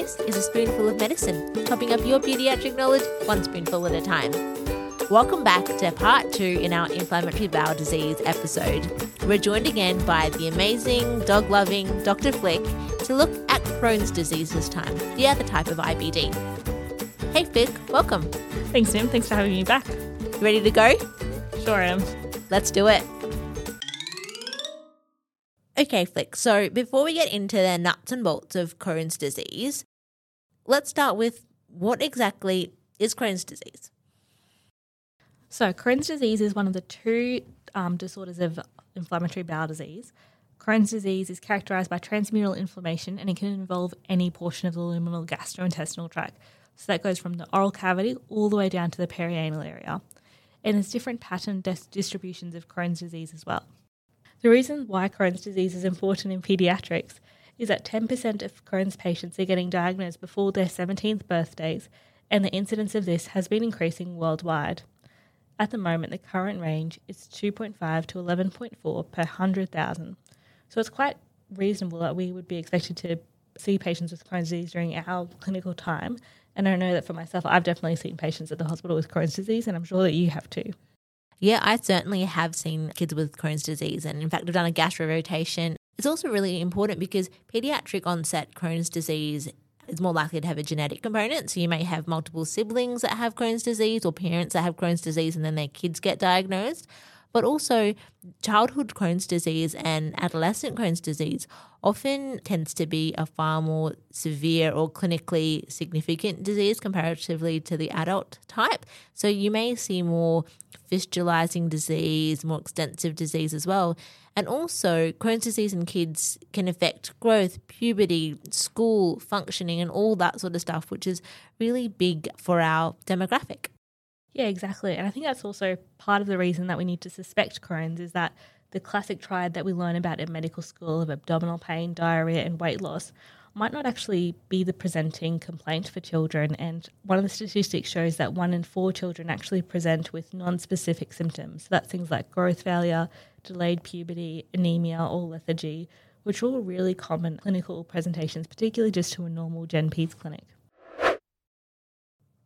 This is a spoonful of medicine, topping up your pediatric knowledge one spoonful at a time. Welcome back to part two in our inflammatory bowel disease episode. We're joined again by the amazing, dog loving Dr. Flick to look at Crohn's disease this time, the other type of IBD. Hey Flick, welcome. Thanks, Nim. Thanks for having me back. Ready to go? Sure am. Let's do it. Okay, Flick. So before we get into the nuts and bolts of Crohn's disease, let's start with what exactly is Crohn's disease? So, Crohn's disease is one of the two um, disorders of inflammatory bowel disease. Crohn's disease is characterized by transmural inflammation and it can involve any portion of the luminal gastrointestinal tract. So, that goes from the oral cavity all the way down to the perianal area. And there's different pattern dis- distributions of Crohn's disease as well. The reason why Crohn's disease is important in pediatrics is that 10% of Crohn's patients are getting diagnosed before their 17th birthdays, and the incidence of this has been increasing worldwide. At the moment, the current range is 2.5 to 11.4 per 100,000. So it's quite reasonable that we would be expected to see patients with Crohn's disease during our clinical time. And I know that for myself, I've definitely seen patients at the hospital with Crohn's disease, and I'm sure that you have too. Yeah, I certainly have seen kids with Crohn's disease. And in fact, I've done a gastro rotation. It's also really important because pediatric onset Crohn's disease is more likely to have a genetic component. So you may have multiple siblings that have Crohn's disease or parents that have Crohn's disease and then their kids get diagnosed. But also, childhood Crohn's disease and adolescent Crohn's disease often tends to be a far more severe or clinically significant disease comparatively to the adult type. So you may see more fistulizing disease, more extensive disease as well. And also, Crohn's disease in kids can affect growth, puberty, school, functioning, and all that sort of stuff, which is really big for our demographic. Yeah, exactly. And I think that's also part of the reason that we need to suspect Crohn's is that the classic triad that we learn about in medical school of abdominal pain, diarrhea, and weight loss might not actually be the presenting complaint for children. And one of the statistics shows that one in four children actually present with non specific symptoms. So that's things like growth failure, delayed puberty, anemia, or lethargy, which are all really common clinical presentations, particularly just to a normal Gen Peds clinic.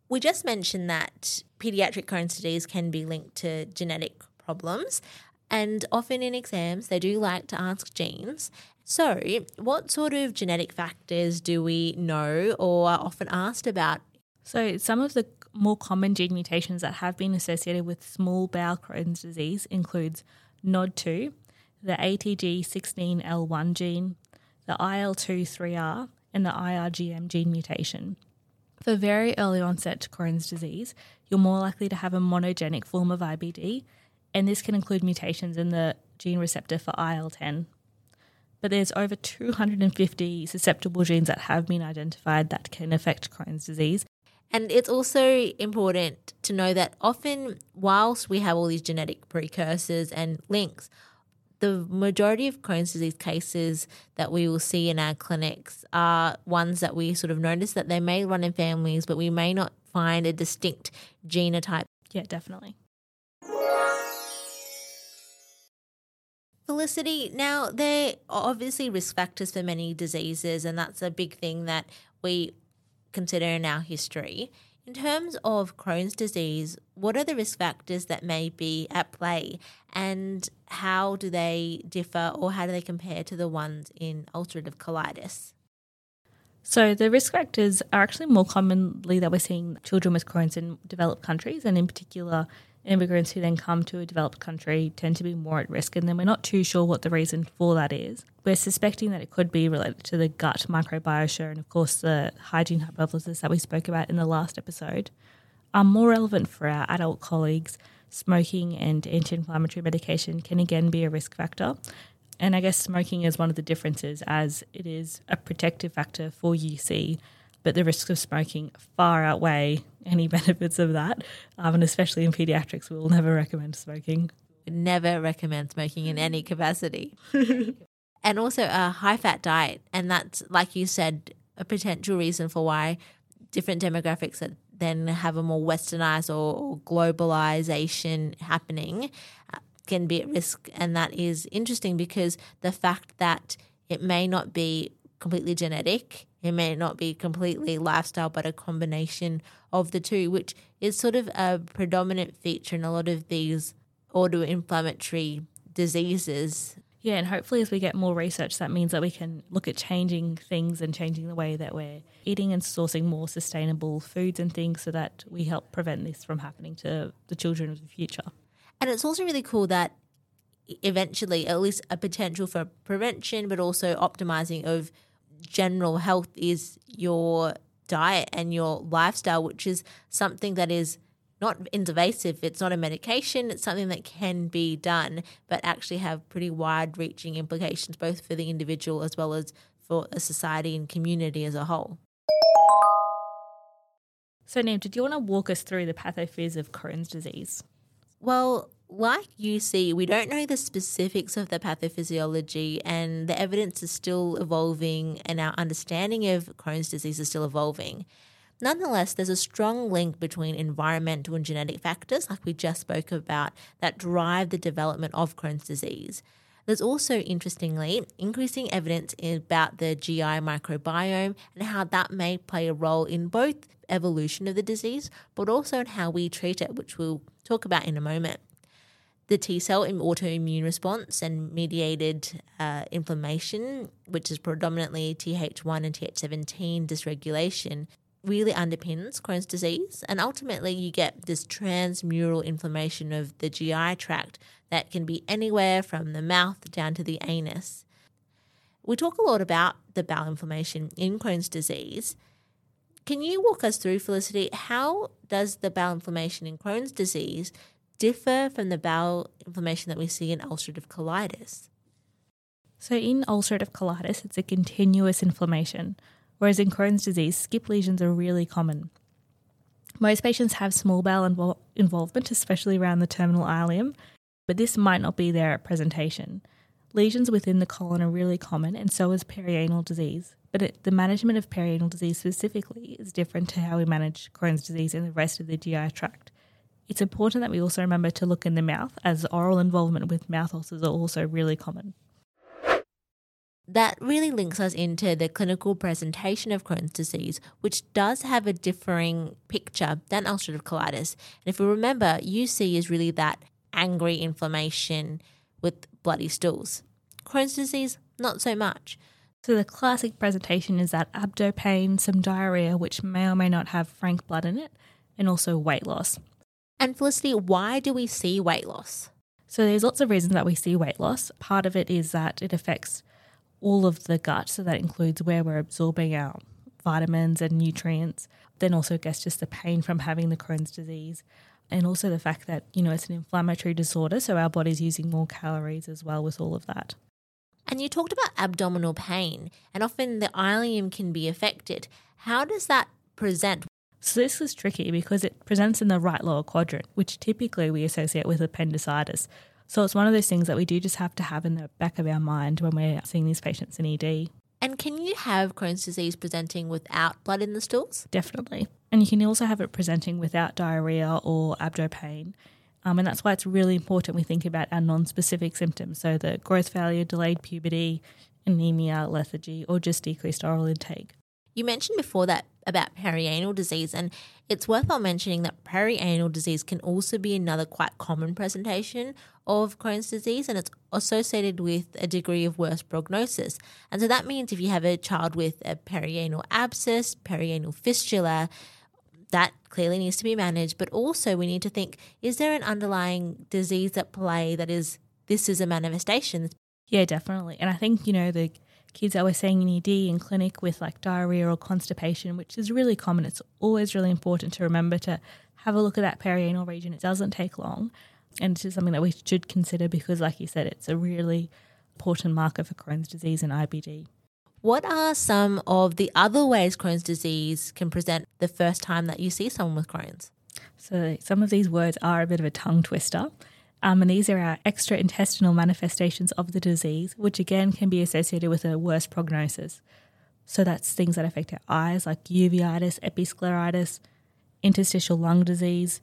We just mentioned that pediatric Crohn's disease can be linked to genetic problems. And often in exams, they do like to ask genes. So, what sort of genetic factors do we know or are often asked about? So, some of the more common gene mutations that have been associated with small bowel Crohn's disease includes NOD2, the ATG16L1 gene, the IL2-3R, and the IRGM gene mutation. For very early onset Crohn's disease, you're more likely to have a monogenic form of IBD, and this can include mutations in the gene receptor for IL 10. But there's over 250 susceptible genes that have been identified that can affect Crohn's disease. And it's also important to know that often, whilst we have all these genetic precursors and links, the majority of Crohn's disease cases that we will see in our clinics are ones that we sort of notice that they may run in families, but we may not find a distinct genotype. Yeah, definitely. Felicity, now there are obviously risk factors for many diseases, and that's a big thing that we consider in our history. In terms of Crohn's disease, what are the risk factors that may be at play, and how do they differ or how do they compare to the ones in ulcerative colitis? So, the risk factors are actually more commonly that we're seeing children with Crohn's in developed countries, and in particular, immigrants who then come to a developed country tend to be more at risk, and then we're not too sure what the reason for that is. We're suspecting that it could be related to the gut microbiota and, of course, the hygiene hypothesis that we spoke about in the last episode. Are more relevant for our adult colleagues, smoking and anti inflammatory medication can again be a risk factor. And I guess smoking is one of the differences as it is a protective factor for UC but the risks of smoking far outweigh any benefits of that. Um, and especially in pediatrics, we'll never recommend smoking. Never recommend smoking in any capacity. and also a high fat diet. And that's, like you said, a potential reason for why different demographics that then have a more westernized or, or globalization happening uh, can be at risk. And that is interesting because the fact that it may not be completely genetic It may not be completely lifestyle, but a combination of the two, which is sort of a predominant feature in a lot of these autoinflammatory diseases. Yeah, and hopefully, as we get more research, that means that we can look at changing things and changing the way that we're eating and sourcing more sustainable foods and things so that we help prevent this from happening to the children of the future. And it's also really cool that eventually, at least a potential for prevention, but also optimizing of general health is your diet and your lifestyle, which is something that is not invasive. It's not a medication. It's something that can be done, but actually have pretty wide reaching implications, both for the individual as well as for a society and community as a whole. So, Nim, did you want to walk us through the pathophys of Crohn's disease? Well, like you see, we don't know the specifics of the pathophysiology, and the evidence is still evolving, and our understanding of Crohn's disease is still evolving. Nonetheless, there's a strong link between environmental and genetic factors, like we just spoke about, that drive the development of Crohn's disease. There's also, interestingly, increasing evidence about the GI microbiome and how that may play a role in both evolution of the disease, but also in how we treat it, which we'll talk about in a moment. The T cell in autoimmune response and mediated uh, inflammation, which is predominantly Th1 and Th17 dysregulation, really underpins Crohn's disease. And ultimately, you get this transmural inflammation of the GI tract that can be anywhere from the mouth down to the anus. We talk a lot about the bowel inflammation in Crohn's disease. Can you walk us through, Felicity, how does the bowel inflammation in Crohn's disease differ from the bowel inflammation that we see in ulcerative colitis? So, in ulcerative colitis, it's a continuous inflammation whereas in Crohn's disease, skip lesions are really common. Most patients have small bowel invo- involvement, especially around the terminal ileum, but this might not be there at presentation. Lesions within the colon are really common, and so is perianal disease. But it, the management of perianal disease specifically is different to how we manage Crohn's disease in the rest of the GI tract. It's important that we also remember to look in the mouth, as oral involvement with mouth ulcers are also really common that really links us into the clinical presentation of Crohn's disease, which does have a differing picture than ulcerative colitis. And if we remember, UC is really that angry inflammation with bloody stools. Crohn's disease, not so much. So the classic presentation is that abdo pain, some diarrhea, which may or may not have frank blood in it, and also weight loss. And Felicity, why do we see weight loss? So there's lots of reasons that we see weight loss. Part of it is that it affects all of the gut. So that includes where we're absorbing our vitamins and nutrients. Then also, I guess, just the pain from having the Crohn's disease. And also the fact that, you know, it's an inflammatory disorder. So our body's using more calories as well with all of that. And you talked about abdominal pain, and often the ileum can be affected. How does that present? So this is tricky because it presents in the right lower quadrant, which typically we associate with appendicitis. So it's one of those things that we do just have to have in the back of our mind when we're seeing these patients in ED. And can you have Crohn's disease presenting without blood in the stools? Definitely. And you can also have it presenting without diarrhea or abdo pain. Um, and that's why it's really important we think about our non specific symptoms. So the growth failure, delayed puberty, anemia, lethargy, or just decreased oral intake. You mentioned before that about perianal disease, and it's worthwhile mentioning that perianal disease can also be another quite common presentation of Crohn's disease, and it's associated with a degree of worse prognosis. And so that means if you have a child with a perianal abscess, perianal fistula, that clearly needs to be managed. But also, we need to think is there an underlying disease at play that is this is a manifestation? Yeah, definitely. And I think, you know, the kids that we're seeing in ED in clinic with like diarrhea or constipation, which is really common. It's always really important to remember to have a look at that perianal region. It doesn't take long. And it's something that we should consider because, like you said, it's a really important marker for Crohn's disease and IBD. What are some of the other ways Crohn's disease can present the first time that you see someone with Crohn's? So, some of these words are a bit of a tongue twister. And these are our extra intestinal manifestations of the disease, which again can be associated with a worse prognosis. So that's things that affect our eyes, like uveitis, episcleritis, interstitial lung disease,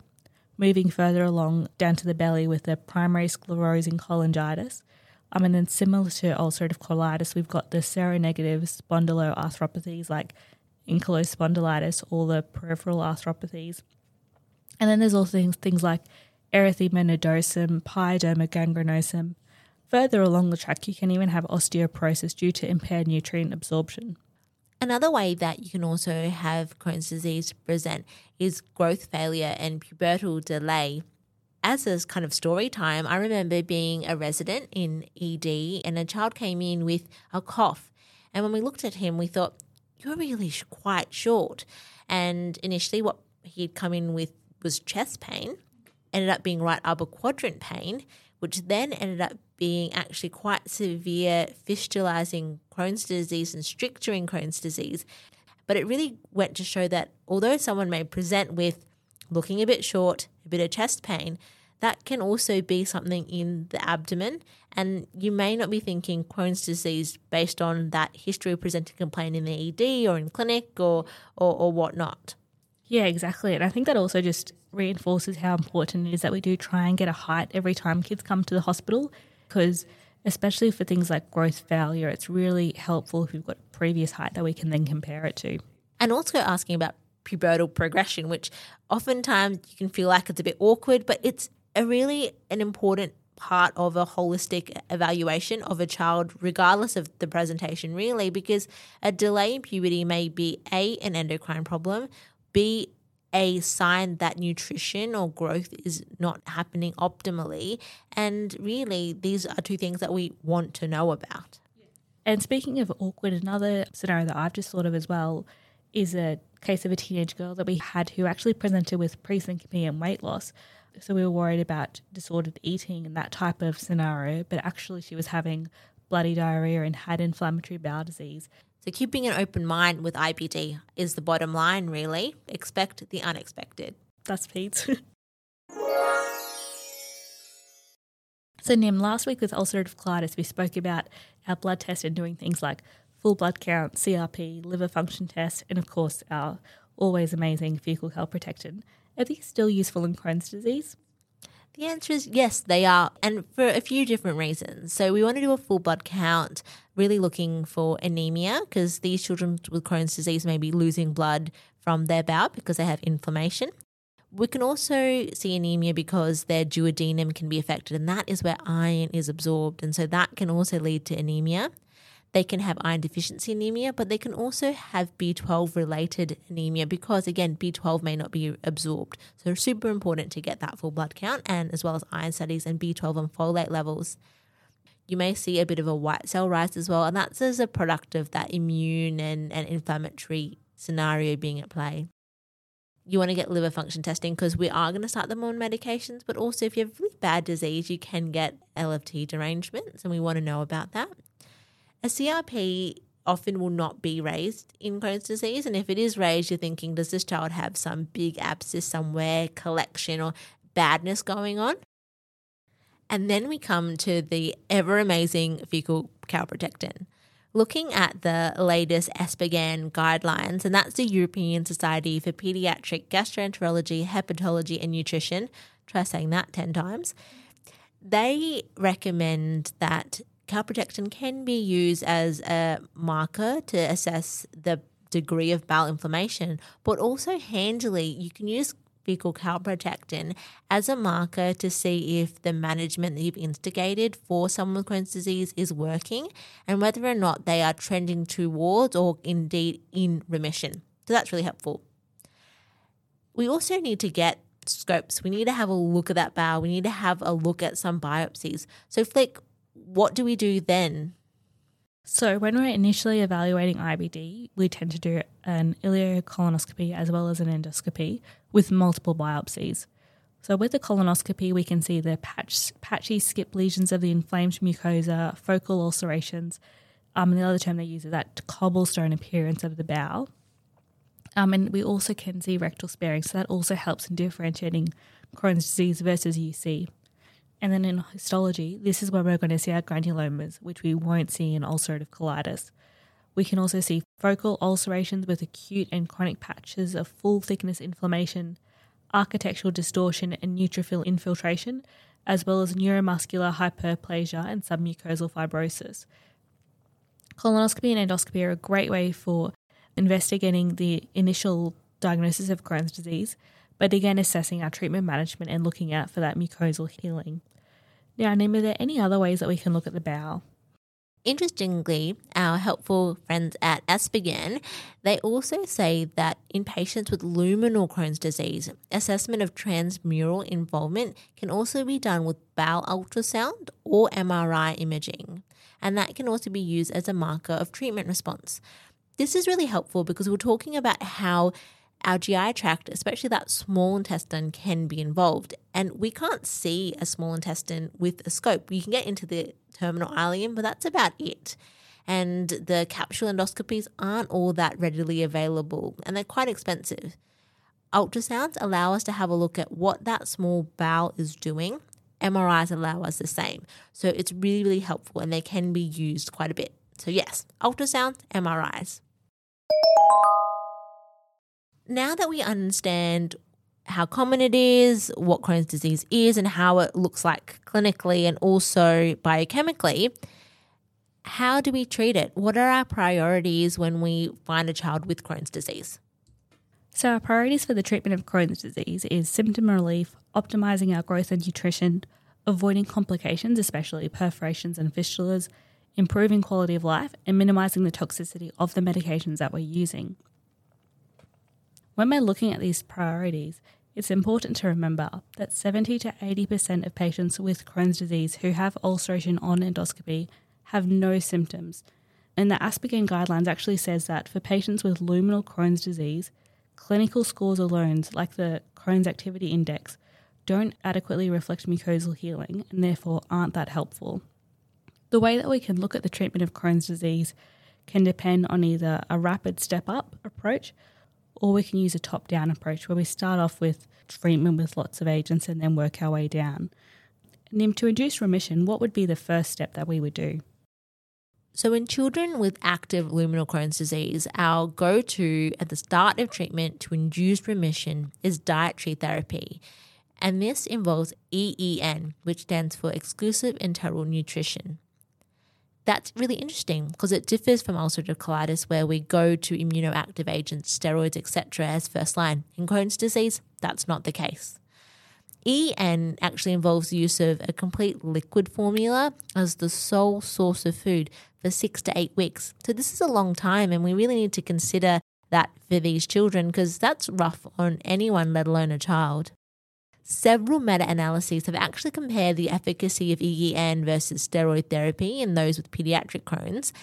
moving further along down to the belly with the primary sclerosing cholangitis, Um, and then similar to ulcerative colitis, we've got the seronegative spondyloarthropathies like ankylosing spondylitis or the peripheral arthropathies. And then there's also things, things like erythema nodosum, pyoderma gangrenosum. Further along the track, you can even have osteoporosis due to impaired nutrient absorption. Another way that you can also have Crohn's disease present is growth failure and pubertal delay. As a kind of story time, I remember being a resident in ED and a child came in with a cough. And when we looked at him, we thought, You're really quite short. And initially, what he'd come in with was chest pain, ended up being right upper quadrant pain, which then ended up being actually quite severe fistulizing Crohn's disease and stricturing Crohn's disease. But it really went to show that although someone may present with looking a bit short, a bit of chest pain, that can also be something in the abdomen. And you may not be thinking Crohn's disease based on that history of presenting complaint in the ED or in clinic or, or, or whatnot. Yeah, exactly. And I think that also just reinforces how important it is that we do try and get a height every time kids come to the hospital because especially for things like growth failure, it's really helpful if we've got previous height that we can then compare it to. And also asking about pubertal progression, which oftentimes you can feel like it's a bit awkward, but it's a really an important part of a holistic evaluation of a child, regardless of the presentation, really, because a delay in puberty may be A, an endocrine problem, B, a sign that nutrition or growth is not happening optimally. And really, these are two things that we want to know about. And speaking of awkward, another scenario that I've just thought of as well is a case of a teenage girl that we had who actually presented with presyncope and weight loss. So we were worried about disordered eating and that type of scenario, but actually she was having bloody diarrhea and had inflammatory bowel disease. So, keeping an open mind with IBD is the bottom line, really. Expect the unexpected. That's Pete. so, Nim, last week with ulcerative colitis, we spoke about our blood test and doing things like full blood count, CRP, liver function test, and of course, our always amazing fecal calprotectin. Are these still useful in Crohn's disease? The answer is yes, they are, and for a few different reasons. So, we want to do a full blood count, really looking for anemia because these children with Crohn's disease may be losing blood from their bowel because they have inflammation. We can also see anemia because their duodenum can be affected, and that is where iron is absorbed. And so that can also lead to anemia. They can have iron deficiency anemia, but they can also have B12 related anemia because, again, B12 may not be absorbed. So, super important to get that full blood count and as well as iron studies and B12 and folate levels. You may see a bit of a white cell rise as well, and that's as a product of that immune and, and inflammatory scenario being at play. You want to get liver function testing because we are going to start them on medications, but also if you have really bad disease, you can get LFT derangements, and we want to know about that. A CRP often will not be raised in Crohn's disease. And if it is raised, you're thinking, does this child have some big abscess somewhere, collection, or badness going on? And then we come to the ever amazing fecal calprotectin. Looking at the latest ESPGHAN guidelines, and that's the European Society for Pediatric Gastroenterology, Hepatology and Nutrition, try saying that 10 times, they recommend that calprotectin can be used as a marker to assess the degree of bowel inflammation, but also handily, you can use fecal calprotectin as a marker to see if the management that you've instigated for someone with Crohn's disease is working and whether or not they are trending towards or indeed in remission. So that's really helpful. We also need to get scopes. We need to have a look at that bowel. We need to have a look at some biopsies. So, Flick, what do we do then? So, when we're initially evaluating IBD, we tend to do an ileocolonoscopy as well as an endoscopy with multiple biopsies. So, with the colonoscopy, we can see the patch, patchy skip lesions of the inflamed mucosa, focal ulcerations, um, and the other term they use is that cobblestone appearance of the bowel. Um, and we also can see rectal sparing, so that also helps in differentiating Crohn's disease versus UC. And then in histology, this is where we're going to see our granulomas, which we won't see in ulcerative colitis. We can also see focal ulcerations with acute and chronic patches of full thickness inflammation, architectural distortion, and neutrophil infiltration. as well as neuromuscular hyperplasia and submucosal fibrosis. Colonoscopy and endoscopy are a great way for investigating the initial diagnosis of Crohn's disease, but again assessing our treatment management and looking out for that mucosal healing. Now, Nim, are there any other ways that we can look at the bowel? Interestingly, our helpful friends at ESPGHAN, they also say that in patients with luminal Crohn's disease, assessment of transmural involvement can also be done with bowel ultrasound or MRI imaging, and that can also be used as a marker of treatment response. This is really helpful because we're talking about how our GI tract, especially that small intestine, can be involved. And we can't see a small intestine with a scope. You can get into the terminal ileum, but that's about it. And the capsule endoscopies aren't all that readily available and they're quite expensive. Ultrasounds allow us to have a look at what that small bowel is doing. MRIs allow us the same. So it's really, really helpful and they can be used quite a bit. So, yes, ultrasounds, MRIs. Now that we understand how common it is, what Crohn's disease is, and how it looks like clinically and also biochemically, how do we treat it? What are our priorities when we find a child with Crohn's disease? So, our priorities for the treatment of Crohn's disease is symptom relief, optimizing our growth and nutrition, avoiding complications, especially perforations and fistulas, improving quality of life, and minimizing the toxicity of the medications that we're using. When we're looking at these priorities, it's important to remember that 70 to 80% of patients with Crohn's disease who have ulceration on endoscopy have no symptoms. And the ESPGHAN guidelines actually says that for patients with luminal Crohn's disease, clinical scores alone, like the Crohn's Activity Index, don't adequately reflect mucosal healing and therefore aren't that helpful. The way that we can look at the treatment of Crohn's disease can depend on either a rapid step up approach or we can use a top down approach where we start off with treatment with lots of agents and then work our way down. Nim, to induce remission, what would be the first step that we would do? So, in children with active luminal Crohn's disease, our go to at the start of treatment to induce remission is dietary therapy. And this involves EEN, which stands for exclusive enteral nutrition that's really interesting because it differs from ulcerative colitis where we go to immunoactive agents, steroids, etc. as first line. In Crohn's disease, that's not the case. EN actually involves the use of a complete liquid formula as the sole source of food for six to eight weeks. So this is a long time and we really need to consider that for these children because that's rough on anyone, let alone a child. Several meta analyses have actually compared the efficacy of EEN versus steroid therapy in those with pediatric Crohn's,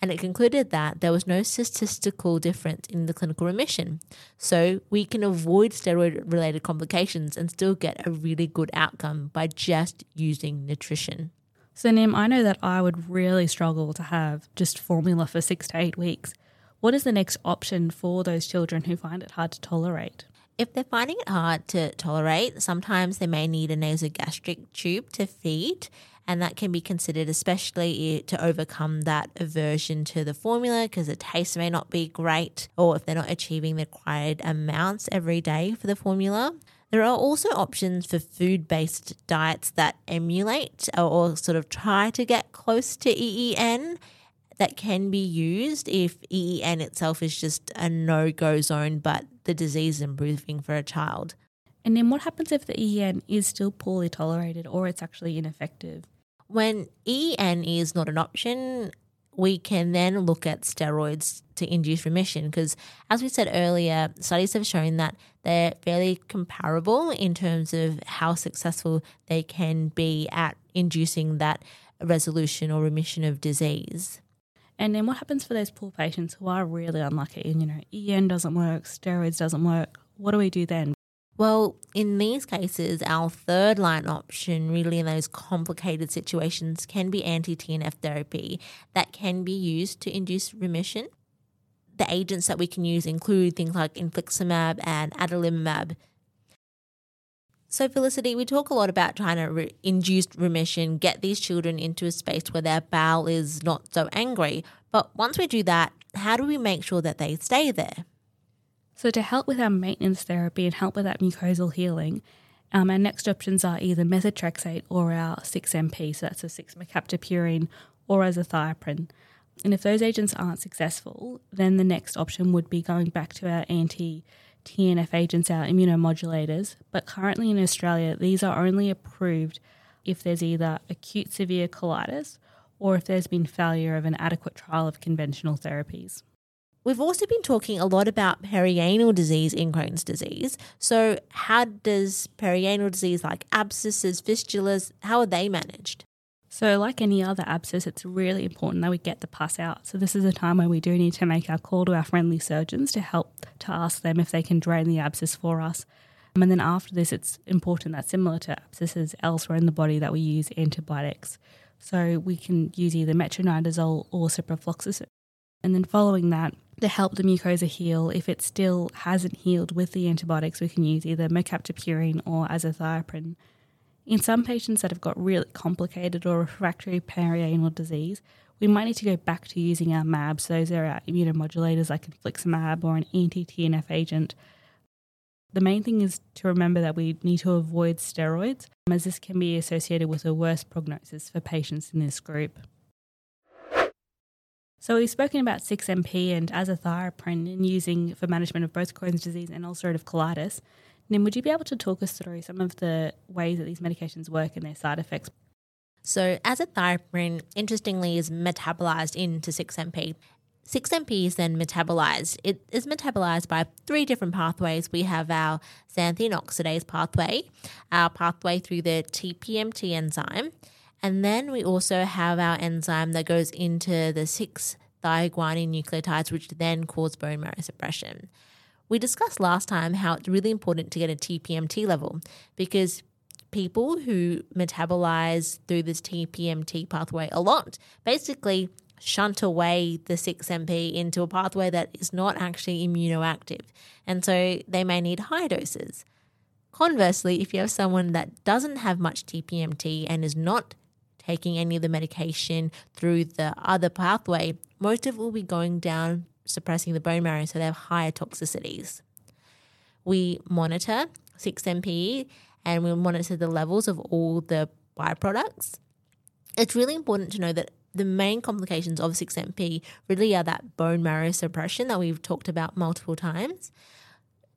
and it concluded that there was no statistical difference in the clinical remission. So we can avoid steroid related complications and still get a really good outcome by just using nutrition. So, Nim, I know that I would really struggle to have just formula for six to eight weeks. What is the next option for those children who find it hard to tolerate? If they're finding it hard to tolerate, sometimes they may need a nasogastric tube to feed, and that can be considered, especially to overcome that aversion to the formula because the taste may not be great, or if they're not achieving the required amounts every day for the formula. There are also options for food based diets that emulate or sort of try to get close to EEN that can be used if EEN itself is just a no go zone, but the disease is improving for a child. And then what happens if the EEN is still poorly tolerated or it's actually ineffective? When EEN is not an option, we can then look at steroids to induce remission because, as we said earlier, studies have shown that they're fairly comparable in terms of how successful they can be at inducing that resolution or remission of disease. And then what happens for those poor patients who are really unlucky and, you know, EN doesn't work, steroids doesn't work? What do we do then? Well, in these cases, our third line option, really in those complicated situations, can be anti TNF therapy that can be used to induce remission. The agents that we can use include things like infliximab and adalimumab, so, Felicity, we talk a lot about trying to re- induce remission, get these children into a space where their bowel is not so angry. But once we do that, how do we make sure that they stay there? So, to help with our maintenance therapy and help with that mucosal healing, Um, our next options are either methotrexate or our 6MP, so that's a 6-mercaptopurine or azathioprine. And if those agents aren't successful, then the next option would be going back to our anti TNF agents, are immunomodulators. But currently in Australia, these are only approved if there's either acute severe colitis or if there's been failure of an adequate trial of conventional therapies. We've also been talking a lot about perianal disease in Crohn's disease. So, how does perianal disease like abscesses, fistulas, how are they managed? So, like any other abscess, it's really important that we get the pus out. So, this is a time where we do need to make our call to our friendly surgeons to help to ask them if they can drain the abscess for us. Um, and then after this, it's important that similar to abscesses elsewhere in the body that we use antibiotics. So, we can use either metronidazole or ciprofloxacin. And then following that, to help the mucosa heal, if it still hasn't healed with the antibiotics, we can use either mercaptopurine or azathioprine. In some patients that have got really complicated or refractory perianal disease, we might need to go back to using our MABs. Those are our immunomodulators like infliximab or an anti-TNF agent. The main thing is to remember that we need to avoid steroids, as this can be associated with a worse prognosis for patients in this group. So we've spoken about 6MP and azathioprine in using for management of both Crohn's disease and ulcerative colitis. Nim, would you be able to talk us through some of the ways that these medications work and their side effects? So, azathioprine, interestingly, is metabolized into 6MP. 6MP is then metabolized. It is metabolized by three different pathways. We have our xanthine oxidase pathway, our pathway through the TPMT enzyme, and then we also have our enzyme that goes into the 6 thioguanine nucleotides, which then cause bone marrow suppression. We discussed last time how it's really important to get a TPMT level because people who metabolize through this TPMT pathway a lot basically shunt away the 6MP into a pathway that is not actually immunoactive. And so they may need high doses. Conversely, if you have someone that doesn't have much TPMT and is not taking any of the medication through the other pathway, most of it will be going down suppressing the bone marrow, so they have higher toxicities. We monitor 6-MP and we monitor the levels of all the byproducts. It's really important to know that the main complications of 6-MP really are that bone marrow suppression that we've talked about multiple times.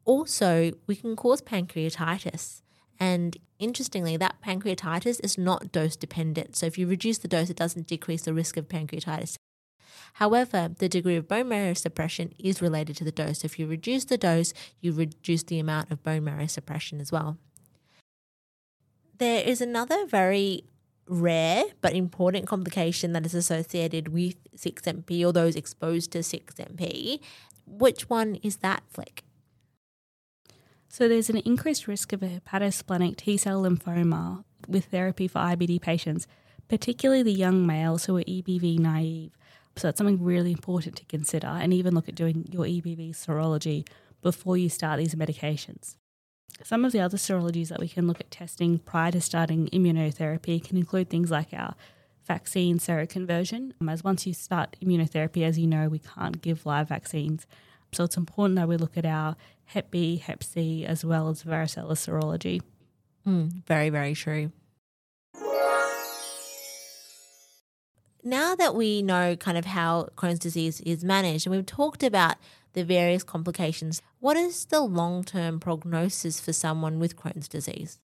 Also, we can cause pancreatitis. And interestingly, that pancreatitis is not dose dependent. So if you reduce the dose, it doesn't decrease the risk of pancreatitis. However, the degree of bone marrow suppression is related to the dose. If you reduce the dose, you reduce the amount of bone marrow suppression as well. There is another very rare but important complication that is associated with 6MP or those exposed to 6MP. Which one is that, Flick? So there's an increased risk of a hepatosplenic T cell lymphoma with therapy for IBD patients, particularly the young males who are EBV naive. So it's something really important to consider and even look at doing your EBV serology before you start these medications. Some of the other serologies that we can look at testing prior to starting immunotherapy can include things like our vaccine seroconversion. As once you start immunotherapy, as you know, we can't give live vaccines. So it's important that we look at our Hep B, Hep C, as well as varicella serology. Mm, very, very true. Now that we know kind of how Crohn's disease is managed, and we've talked about the various complications, what is the long term prognosis for someone with Crohn's disease?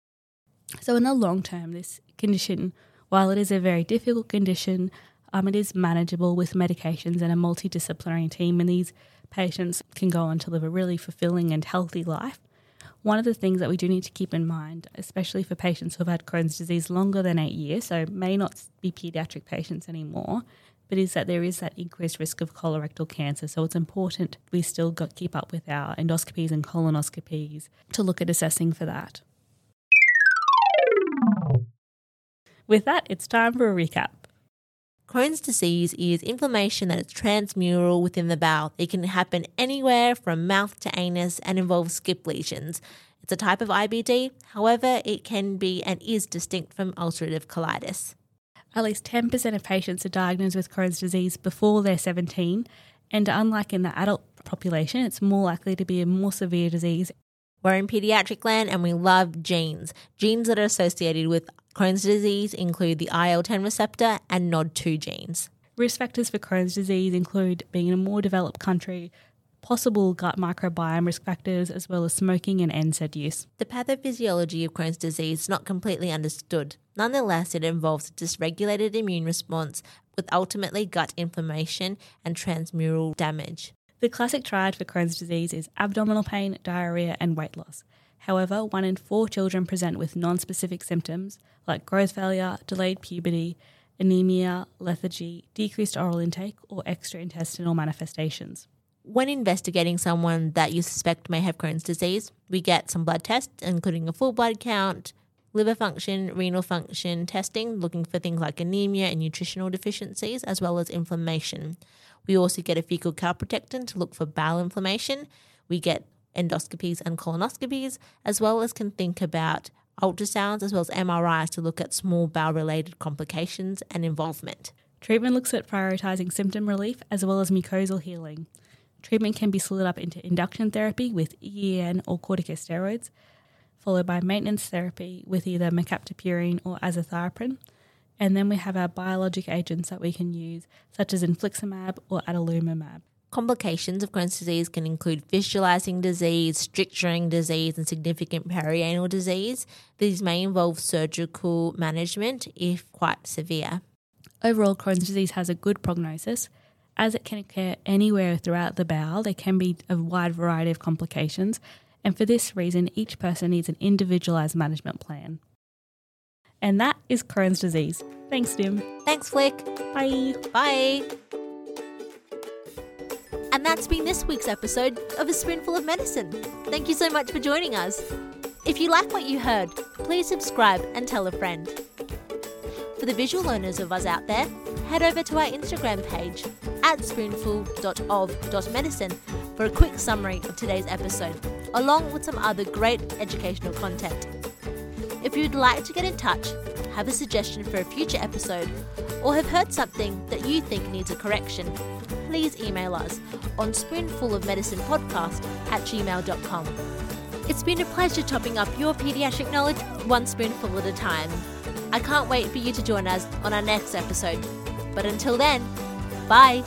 So, in the long term, this condition, while it is a very difficult condition, um, it is manageable with medications and a multidisciplinary team, and these patients can go on to live a really fulfilling and healthy life. One of the things that we do need to keep in mind, especially for patients who have had Crohn's disease longer than eight years, so may not be pediatric patients anymore, but is that there is that increased risk of colorectal cancer. So it's important we still got, keep up with our endoscopies and colonoscopies to look at assessing for that. With that, it's time for a recap. Crohn's disease is inflammation that is transmural within the bowel. It can happen anywhere from mouth to anus and involves skip lesions. It's a type of IBD, however, it can be and is distinct from ulcerative colitis. At least 10% of patients are diagnosed with Crohn's disease before they're 17, and unlike in the adult population, it's more likely to be a more severe disease. We're in pediatric land and we love genes. Genes that are associated with Crohn's disease include the IL 10 receptor and NOD2 genes. Risk factors for Crohn's disease include being in a more developed country, possible gut microbiome risk factors, as well as smoking and NSAID use. The pathophysiology of Crohn's disease is not completely understood. Nonetheless, it involves a dysregulated immune response with ultimately gut inflammation and transmural damage. The classic triad for Crohn's disease is abdominal pain, diarrhea, and weight loss. However, one in four children present with non specific symptoms like growth failure, delayed puberty, anemia, lethargy, decreased oral intake, or extraintestinal manifestations. When investigating someone that you suspect may have Crohn's disease, we get some blood tests, including a full blood count, liver function, renal function testing, looking for things like anemia and nutritional deficiencies, as well as inflammation. We also get a fecal calprotectin to look for bowel inflammation. We get endoscopies and colonoscopies, as well as can think about ultrasounds as well as MRIs to look at small bowel related complications and involvement. Treatment looks at prioritising symptom relief as well as mucosal healing. Treatment can be split up into induction therapy with EEN or corticosteroids, followed by maintenance therapy with either mercaptopurine or azathioprine. And then we have our biologic agents that we can use, such as infliximab or adalimumab. Complications of Crohn's disease can include fistulizing disease, stricturing disease, and significant perianal disease. These may involve surgical management if quite severe. Overall, Crohn's disease has a good prognosis. As it can occur anywhere throughout the bowel, there can be a wide variety of complications, and for this reason, each person needs an individualized management plan. And that is Crohn's disease. Thanks, Nim. Thanks, Flick. Bye. Bye. And that's been this week's episode of A Spoonful of Medicine. Thank you so much for joining us. If you like what you heard, please subscribe and tell a friend. For the visual learners of us out there, head over to our Instagram page at spoonful.of.medicine for a quick summary of today's episode, along with some other great educational content. If you'd like to get in touch, have a suggestion for a future episode, or have heard something that you think needs a correction, please email us on spoonfulofmedicinepodcast at gmail.com. It's been a pleasure topping up your pediatric knowledge one spoonful at a time. I can't wait for you to join us on our next episode. But until then, bye!